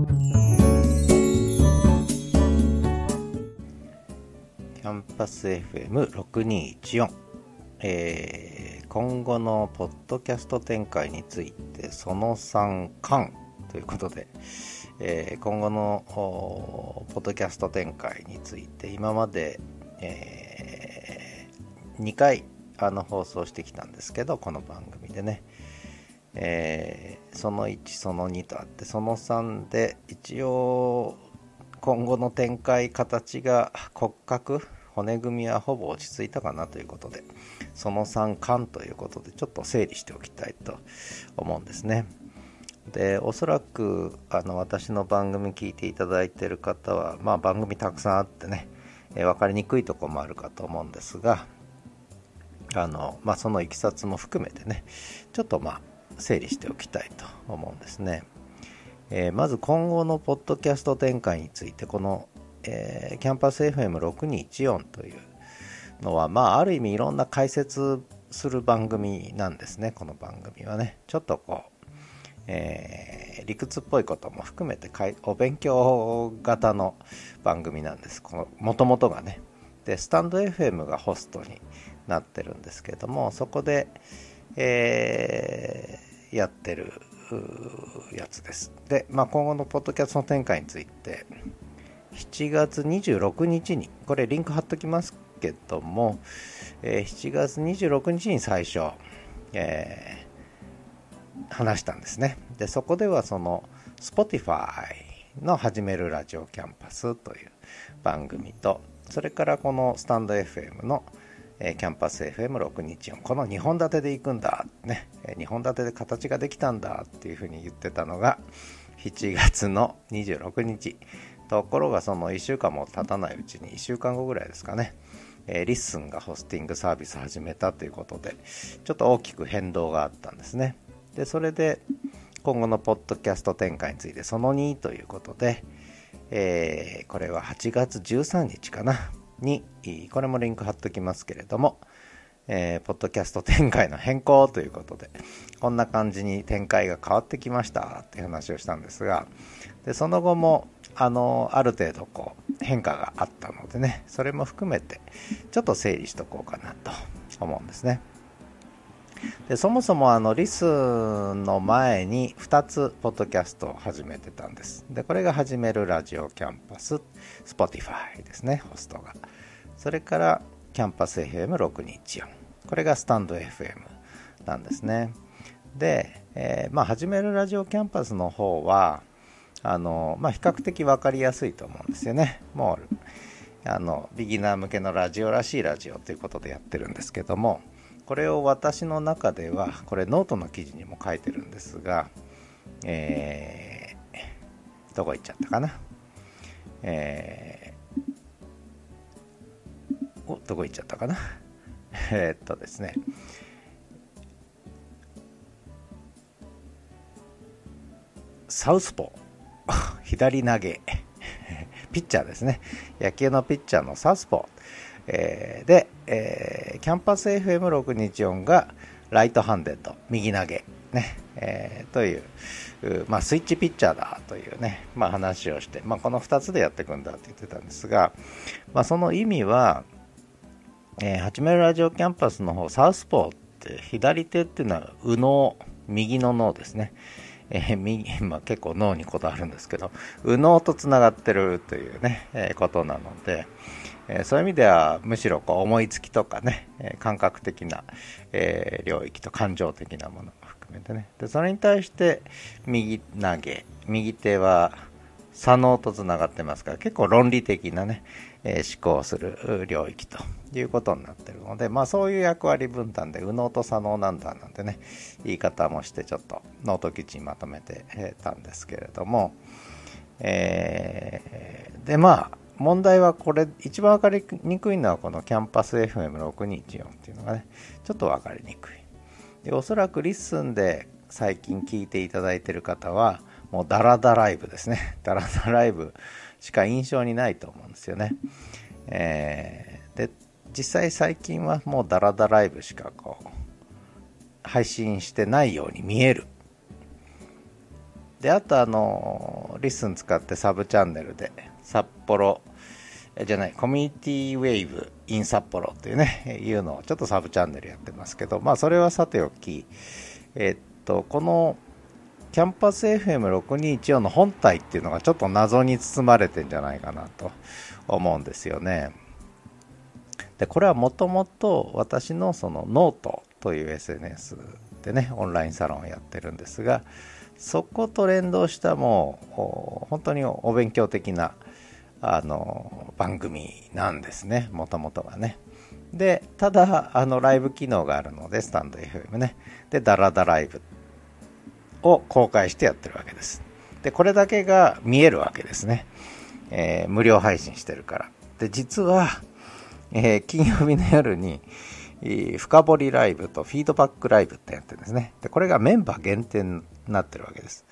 キャンパス FM6214、えー、今後のポッドキャスト展開についてその3巻。ということで、えー、今後のポッドキャスト展開について今まで、えー、2回あの放送してきたんですけどこの番組でね、えー、その1その2とあってその3で一応今後の展開形が骨格骨組みはほぼ落ち着いたかなということでその3巻ということでちょっと整理しておきたいと思うんですね。でおそらくあの私の番組聞いていただいてる方は、まあ、番組たくさんあってね、えー、分かりにくいとこもあるかと思うんですがあの、まあ、そのいきさつも含めてねちょっとまあ整理しておきたいと思うんですね、えー、まず今後のポッドキャスト展開についてこの、えー、キャンパス FM6214 というのはまあある意味いろんな解説する番組なんですねこの番組はね。ちょっとこうえー、理屈っぽいことも含めてお勉強型の番組なんです。もともとがね。でスタンド FM がホストになってるんですけどもそこで、えー、やってるやつです。で、まあ、今後のポッドキャストの展開について7月26日にこれリンク貼っときますけども、えー、7月26日に最初、えー話したんですね。でそこではその Spotify の始めるラジオキャンパスという番組とそれからこのスタンド FM のえキャンパス FM624 この2本立てで行くんだ。ね。2本立てで形ができたんだっていうふうに言ってたのが7月の26日。ところがその1週間も経たないうちに1週間後ぐらいですかね。え LISTEN がホスティングサービス始めたということでちょっと大きく変動があったんですね。でそれで今後のポッドキャスト展開についてその2ということで、えー、これは8月13日かな。にこれもリンク貼っときますけれども、えー、ポッドキャスト展開の変更ということでこんな感じに展開が変わってきましたっていう話をしたんですがでその後もあのある程度こう変化があったのでねそれも含めてちょっと整理しとこうかなと思うんですね。でそもそもあのリスの前に2つポッドキャストを始めてたんです。でこれが始めるラジオキャンパス Spotify ですねホストが。それからキャンパス FM624 これがスタンド FM なんですね。で、えー、まあ始めるラジオキャンパスの方はあのまあ、比較的分かりやすいと思うんですよね。もうあのビギナー向けのラジオらしいラジオということでやってるんですけどもこれを私の中ではこれノートの記事にも書いてるんですが、えー、どこ行っちゃったかな、えー、おどこ行っちゃったかな？えっとですね。サウスポー。左投げ。ピッチャーですね。野球のピッチャーのサウスポー。えー、で、えー、キャンパス FM624 が right-handed、右投げ、ね、えー、という、まあ、スイッチピッチャーだというね、まあ、話をして、まあ、この2つでやっていくんだって言ってたんですが、まあ、その意味は、えー、始めるラジオキャンパスの方、サウスポーって左手っていうのは右脳、右の脳ですね。えー、右、まあ、結構脳にこだわるんですけど、右脳とつながってるというね、えー、ことなので、えそういう意味ではむしろこう思いつきとかね、え感覚的な、え領域と感情的なものも含めてね。でそれに対して右投げ右手は左脳とつながってますから結構論理的なね、え思考する領域ということになってるのでまあそういう役割分担で右脳と左脳なんだなんてね言い方もしてちょっとノート記事にまとめてたんですけれども、えー、でまあ問題はこれ、一番分かりにくいのはこのキャンパス FM624 っていうのがね、ちょっと分かりにくい。で、おそらく LISTEN で最近聞いていただいてる方は、もうダラダライブですね。ダラダライブしか印象にないと思うんですよね。えー、で、実際最近はもうダラダライブしかこう、配信してないように見える。であとあのリッスン使ってサブチャンネルで札幌じゃないコミュニティウェイブ in 札幌っていうねいうのをちょっとサブチャンネルやってますけどまあそれはさておきえっとこのキャンパス FM6214 の本体っていうのがちょっと謎に包まれてんじゃないかなと思うんですよね。でこれはもともと私のそのノートという SNS でねオンラインサロンをやってるんですがそこと連動したもう本当にお勉強的なあの番組なんですね。もともとはね。でただあのライブ機能があるのでスタンド FM ね。でダラダライブを公開してやってるわけです。でこれだけが見えるわけですね、えー、無料配信してるから。で実は、えー、金曜日の夜に深掘りライブとフィードバックライブってやってるんですね。でこれがメンバー限定になってるわけです。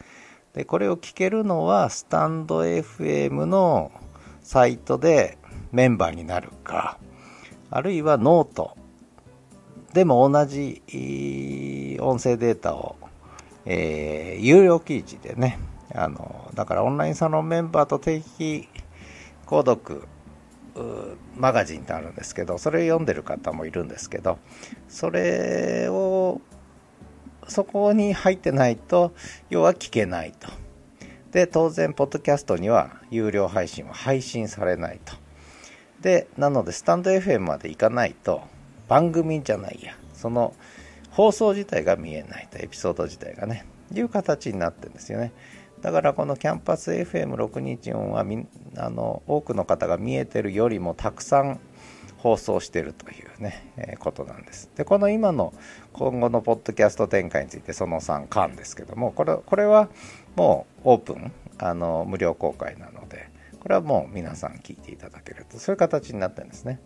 でこれを聞けるのはスタンド FM のサイトでメンバーになるかあるいはノートでも同じ音声データを、えー、有料記事でねあのだからオンラインサロンメンバーと定期購読マガジンってあるんですけどそれを読んでる方もいるんですけどそれをそこに入ってないと要は聞けないと。で当然ポッドキャストには有料配信は配信されないと。でなのでスタンド FM まで行かないと番組じゃないや。その放送自体が見えないとエピソード自体がね。いう形になってるんですよね。だからこのキャンパス FM624 はあの多くの方が見えてるよりもたくさん放送してるというね、えー、ことなんです。でこの今の今後のポッドキャスト展開についてその3巻ですけどもこれこれはもうオープンあの無料公開なのでこれはもう皆さん聞いていただけるとそういう形になってるんですね。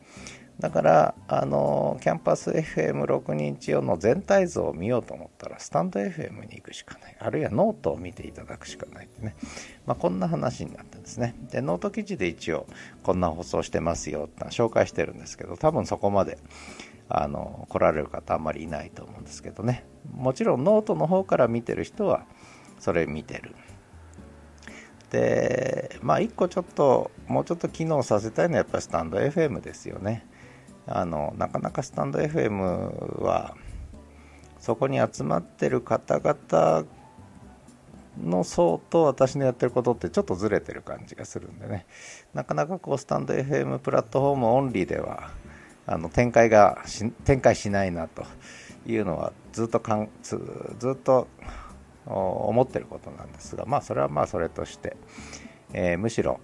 だからあのキャンパス fm6214 の全体像を見ようと思ったらスタンド FM に行くしかない。あるいはノートを見ていただくしかないってね、まあ、こんな話になったんですね。でノート記事で一応こんな放送してますよって紹介してるんですけど多分そこまであの来られる方あんまりいないと思うんですけどね。もちろんノートの方から見てる人はそれ見てる。でまあ一個ちょっともうちょっと機能させたいのはやっぱスタンド FM ですよね。あのなかなかスタンド FM はそこに集まってる方々の層と私のやってることってちょっとずれてる感じがするんでね。なかなかこうスタンド FM プラットフォームオンリーではあの展開が展開しないなというのはずっとかんずっと思ってることなんですがまあそれはまあそれとして、えー、むしろ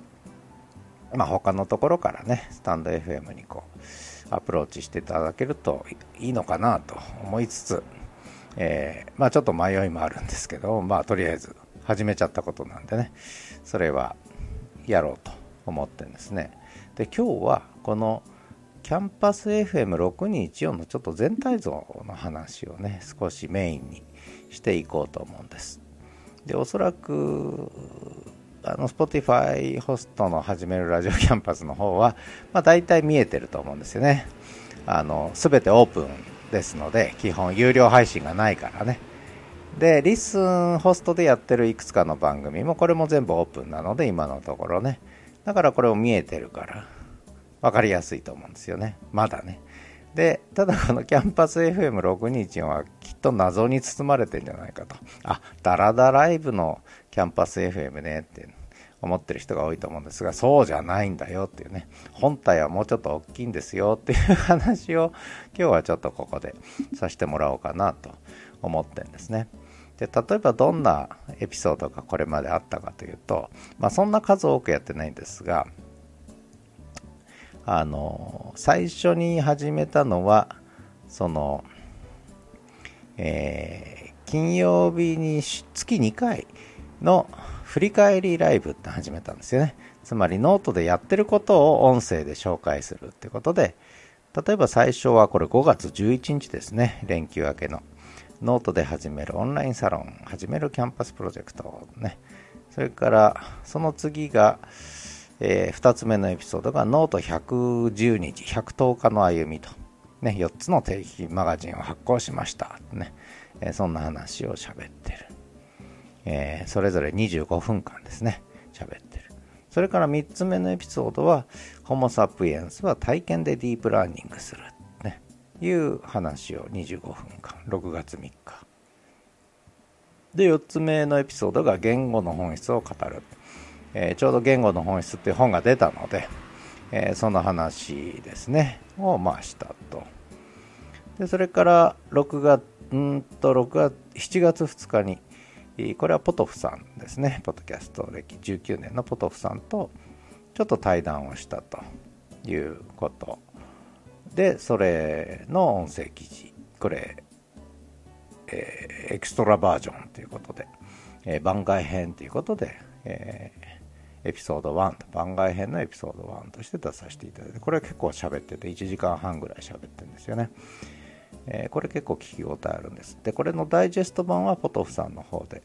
まあ他のところからねスタンド FM にこうアプローチしていただけるといいのかなと思いつつ、えー、まあちょっと迷いもあるんですけどまあとりあえず始めちゃったことなんでねそれはやろうと思ってんですね。で今日はこのキャンパス FM6214 のちょっと全体像の話をね少しメインにしていこうと思うんですでおそらくあの Spotify ホストの始めるラジオキャンパスの方は、まあ、大体見えてると思うんですよね。あの全てオープンですので、基本有料配信がないからね。で、リスンホストでやってるいくつかの番組も、これも全部オープンなので、今のところね。だからこれを見えてるから、分かりやすいと思うんですよね。まだね。で、ただこのキャンパス FM621 はきっと謎に包まれてんじゃないかと。あ、ダラダライブのキャンパス FM ねって思ってる人が多いと思うんですが、そうじゃないんだよっていうね、本体はもうちょっと大きいんですよっていう話を今日はちょっとここでさせてもらおうかなと思ってんですね。で例えばどんなエピソードがこれまであったかというと、まあ、そんな数多くやってないんですが、あの最初に始めたのはその、えー、金曜日に月2回の振り返りライブって始めたんですよね。つまりノートでやってることを音声で紹介するってことで例えば最初はこれ5月11日ですね。連休明けの。ノートで始めるオンラインサロン始めるキャンパスプロジェクトね。それからその次がえー、2つ目のエピソードがノート110日110日の歩みと、ね、4つの定期マガジンを発行しました、ねえー、そんな話を喋ってる、えー、それぞれ25分間ですね、喋ってる。それから3つ目のエピソードは、ホモ・サピエンスは体験でディープラーニングする。ね、いう話を25分間、6月3日。で、4つ目のエピソードが言語の本質を語る。えー、ちょうど言語の本質っていう本が出たので、えー、その話ですね、をまあしたと。で、それから6月、うんと6月、7月2日に、これはポトフさんですね、ポッドキャスト歴19年のポトフさんとちょっと対談をしたと。いうこと。で、それの音声記事、これ、えー、エクストラバージョンということで、えー、番外編ということで、えー、エピソード1番外編のエピソード1として出させていただいて、これは結構喋ってて、1時間半ぐらい喋ってるんですよね。えー、これ結構聞き応えあるんです。で、これのダイジェスト版はポトフさんの方で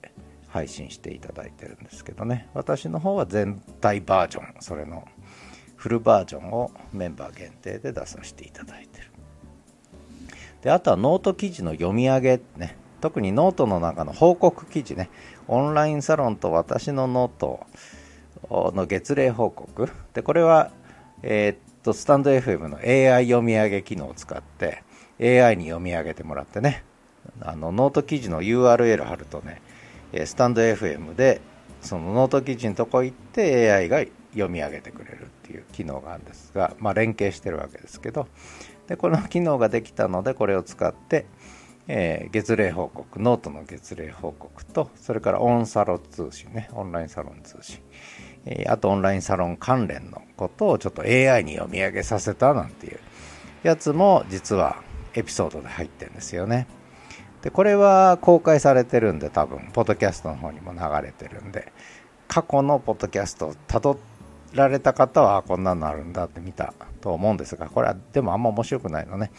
配信していただいてるんですけどね、私の方は全体バージョン、それのフルバージョンをメンバー限定で出させていただいてる。で、あとはノート記事の読み上げね、特にノートの中の報告記事ね、オンラインサロンと私のノートの月例報告。で、これは、えー、っと、スタンド FM の AI 読み上げ機能を使って、AI に読み上げてもらってね、あのノート記事の URL 貼るとね、スタンド FM でそのノート記事のとこ行って AI が読み上げてくれるっていう機能があるんですが、まあ、連携してるわけですけど。でこの機能ができたのでこれを使って、えー、月例報告ノートの月例報告とそれからオンサロン通信ねオンラインサロン通信、あとオンラインサロン関連のことをちょっと AI に読み上げさせたなんていうやつも実はエピソードで入ってるんですよね。で、これは公開されてるんで、多分、ポッドキャストの方にも流れてるんで、過去のポッドキャストをたどられた方は、こんなのあるんだって見たと思うんですが、これはでもあんま面白くないのね。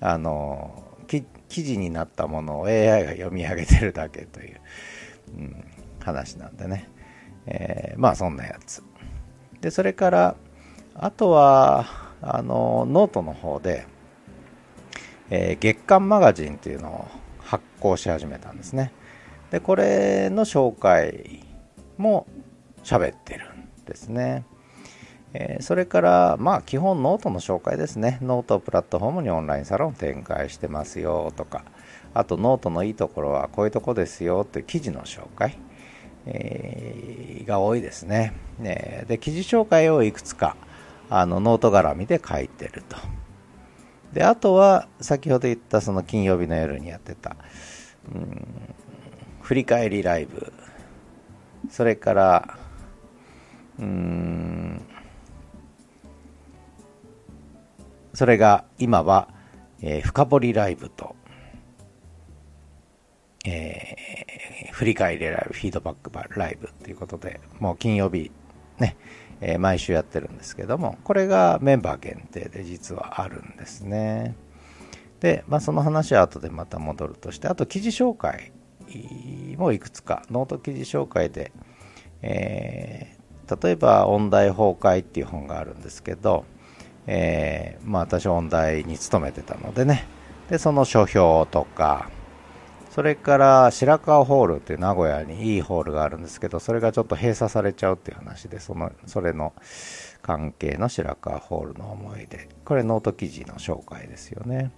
あの、記事になったものを AI が読み上げてるだけという、うん、話なんでね。えー、まあそんなやつ。で、それから、あとは、あの、ノートの方で、えー、月刊マガジンというのを発行し始めたんですね。で、これの紹介も喋ってるんですね。えー、それから、まあ、基本ノートの紹介ですね。ノートプラットフォームにオンラインサロン展開してますよとか、あとノートのいいところはこういうとこですよっていう記事の紹介、えー、が多いですね。ねで、記事紹介をいくつかあのノート絡みで書いてると。で、あとは、先ほど言ったその金曜日の夜にやってた、うん、振り返りライブ、それから、うん、それが今は、えー、深掘りライブと、えー、振り返りライブ、フィードバックライブということで、もう金曜日ね、えー、毎週やってるんですけども、これがメンバー限定で実はあるんですね。で、まあ、その話は後でまた戻るとして、あと記事紹介もいくつか、ノート記事紹介で、えー、例えば音大崩壊っていう本があるんですけど、えー、まあ私音大に勤めてたのでね、で、その書評とか、それから白川ホールっていう名古屋にいいホールがあるんですけど、それがちょっと閉鎖されちゃうっていう話で、その、それの関係の白川ホールの思い出。これノート記事の紹介ですよね。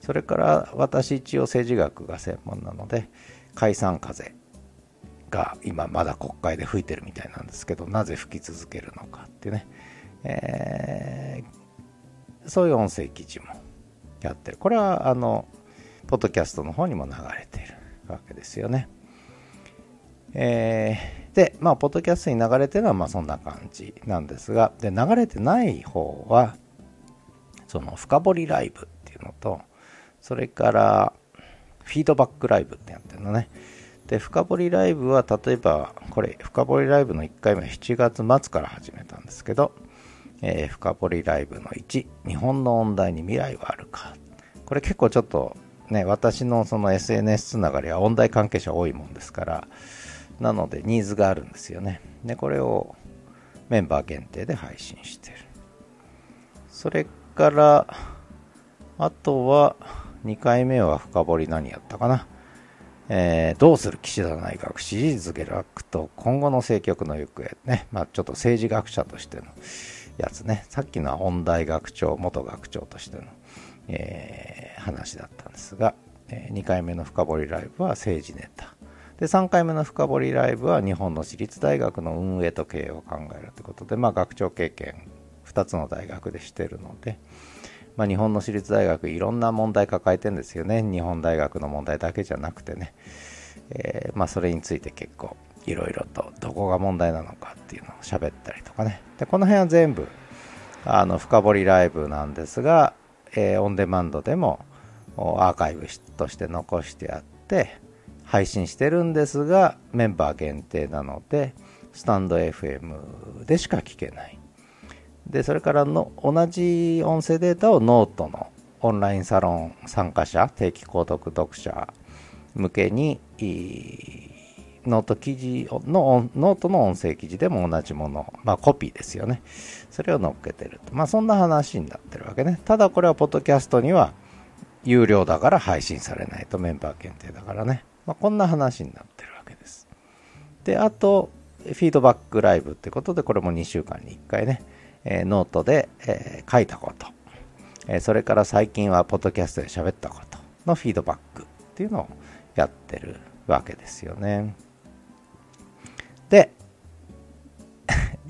それから私一応政治学が専門なので、解散風が今まだ国会で吹いてるみたいなんですけど、なぜ吹き続けるのかってね、えー、そういう音声記事もやってる。これはあの、ポッドキャストの方にも流れているわけですよね。えー、で、まあ、ポッドキャストに流れてるのは、まあ、そんな感じなんですが、で、流れてない方は、その、深掘りライブっていうのと、それから、フィードバックライブってやってるのね。で、深掘りライブは、例えば、これ、深掘りライブの1回目は7月末から始めたんですけど、えー、深掘りライブの1、日本の音大に未来はあるか。これ結構ちょっとね、私のその SNS つながりは音大関係者多いもんですから、なのでニーズがあるんですよね。で、これをメンバー限定で配信してる。それから、あとは、2回目は深掘り何やったかな。えー、どうする岸田内閣支持率下落と今後の政局の行方ね、まあ、ちょっと政治学者としてのやつね。さっきのは音大学長元学長としての、えー、話だったんですが、えー、2回目の深掘りライブは政治ネタ。で3回目の深掘りライブは日本の私立大学の運営と経営を考えるということで、まあ、学長経験2つの大学でしてるので、まあ、日本の私立大学いろんな問題抱えてるんですよね。日本大学の問題だけじゃなくてね、えー、まあ、それについて結構いろいろとどこが問題なのかっていうのを喋ったりとかね。でこの辺は全部あの深掘りライブなんですが、えー、オンデマンドでもアーカイブとして残してあって配信してるんですがメンバー限定なのでスタンド FM でしか聞けない。でそれからの同じ音声データをノートのオンラインサロン参加者定期購読読者向けにノート記事のノートの音声記事でも同じもの、まあ、コピーですよね。それを載っけてると。まあそんな話になってるわけね。ただこれはポッドキャストには有料だから配信されないと。メンバー限定だからね、まあ、こんな話になってるわけです。であとフィードバックライブってことでこれも2週間に1回ね。えノートで、え書いたこと、えそれから最近はポッドキャストで喋ったことのフィードバックっていうのをやってるわけですよね。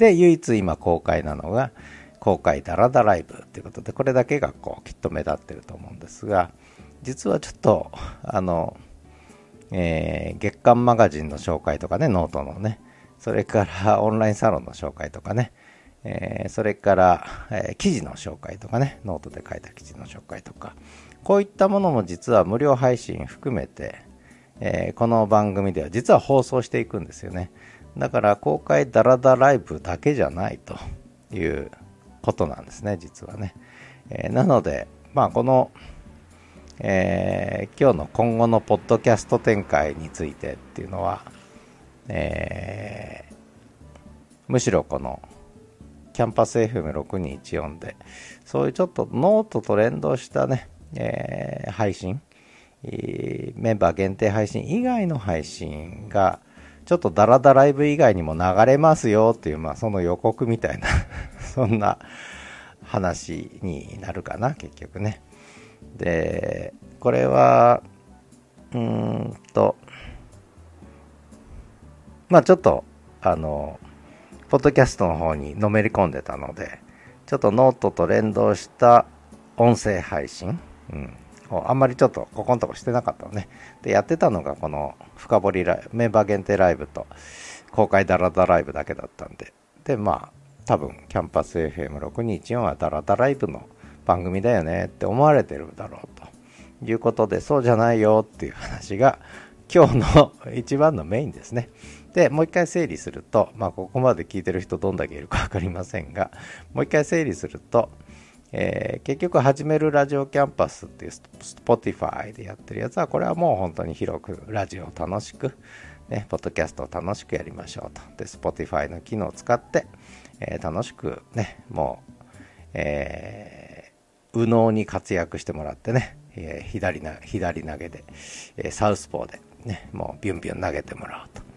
で、唯一今公開なのが、公開ダラダライブっていうことで、これだけがこうきっと目立ってると思うんですが、実はちょっと、あの、えー、月刊マガジンの紹介とかね、ノートのね、それからオンラインサロンの紹介とかね、えー、それから、えー、記事の紹介とかね、ノートで書いた記事の紹介とか、こういったものも実は無料配信含めて、えー、この番組では実は放送していくんですよね。だから公開ダラダライブだけじゃないということなんですね、実はね。えなので、まあこの、え今日の今後のポッドキャスト展開についてっていうのは、えむしろこのキャンパス FM6214 で、そういうちょっとノートと連動したね、えー、配信、メンバー限定配信以外の配信が、ちょっとダラダライブ以外にも流れますよっていう、まあその予告みたいな そんな話になるかな、結局ね。で、これは、うーんと、まあちょっと、あの、ポッドキャストの方にのめり込んでたので、ちょっとノートと連動した音声配信、うん、あんまりちょっとここのとこしてなかったのね。で、やってたのがこの深掘りライブ、メンバー限定ライブと公開ダラダライブだけだったんで、で、まあ、多分キャンパス FM6214 はダラダライブの番組だよねって思われてるだろうということで、そうじゃないよっていう話が今日の一番のメインですね。で、もう一回整理すると、まあ、ここまで聞いてる人どんだけいるか分かりませんが、もう一回整理すると、えー、結局、始めるラジオキャンパスっていう Spotify でやってるやつは、これはもう本当に広くラジオを楽しく、ね、ポッドキャストを楽しくやりましょうと。で、Spotify の機能を使って、えー、楽しくね、もう、えー、右脳に活躍してもらってね、えー、左な左投げで、えー、サウスポーで、ね、もうビュンビュン投げてもらおうと。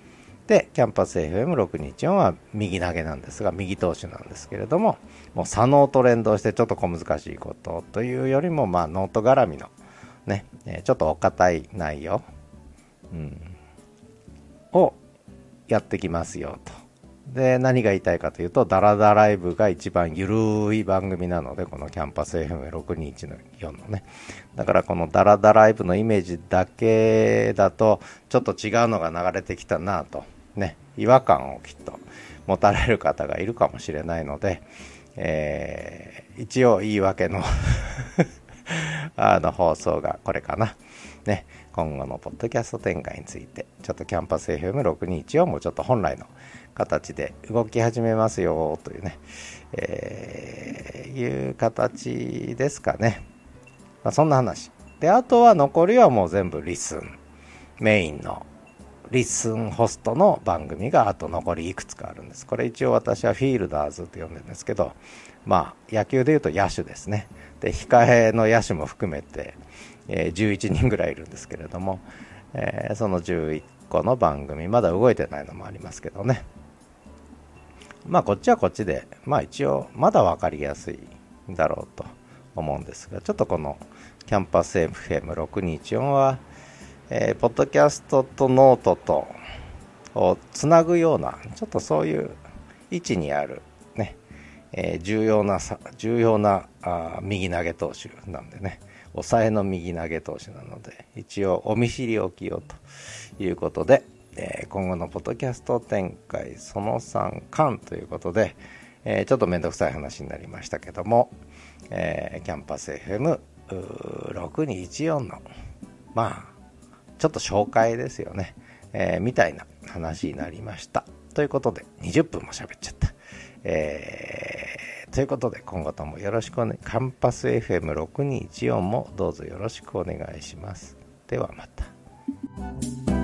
で、キャンパス FM624 は右投げなんですが、右投手なんですけれども、もう左脳と連動してちょっと小難しいことというよりも、まあ、ノート絡みの、ね、ちょっとお堅い内容、うん、をやってきますよと。で、何が言いたいかというと、ダラダライブが一番ゆるい番組なので、このキャンパス FM621 の4のね。だからこのダラダライブのイメージだけだと、ちょっと違うのが流れてきたなと。ね、違和感をきっと持たれる方がいるかもしれないので、えー、一応言い訳の あの放送がこれかな。ね、今後のポッドキャスト展開について、ちょっとキャンパス FM621 をもうちょっと本来の形で動き始めますよというね、えー、いう形ですかね。まあ、そんな話。で、あとは残りはもう全部リスン。メインのリッスンホストの番組があと残りいくつかあるんです。これ一応私はフィールダーズと呼んでるんですけど、まあ野球でいうと野手ですね。で、控えの野手も含めて、えー、11人ぐらいいるんですけれども、えー、その11個の番組、まだ動いてないのもありますけどね。まあこっちはこっちで、まあ一応まだ分かりやすいだろうと思うんですが、ちょっとこのキャンパス FM624 は、えー、ポッドキャストとノートとをつなぐような、ちょっとそういう位置にあるね、えー、重要な重要なあ右投げ投手なんでね、抑えの右投げ投手なので、一応お見知りおきよということで、えー、今後のポッドキャスト展開その3完ということで、えー、ちょっとめんどくさい話になりましたけども、えキャンパス FM6214 の、まあ、ちょっと紹介ですよね、えみたいな話になりました。ということで、20分も喋っちゃった。えー、ということで、今後ともよろしくお願い、カンパス FM6214 もどうぞよろしくお願いします。ではまた。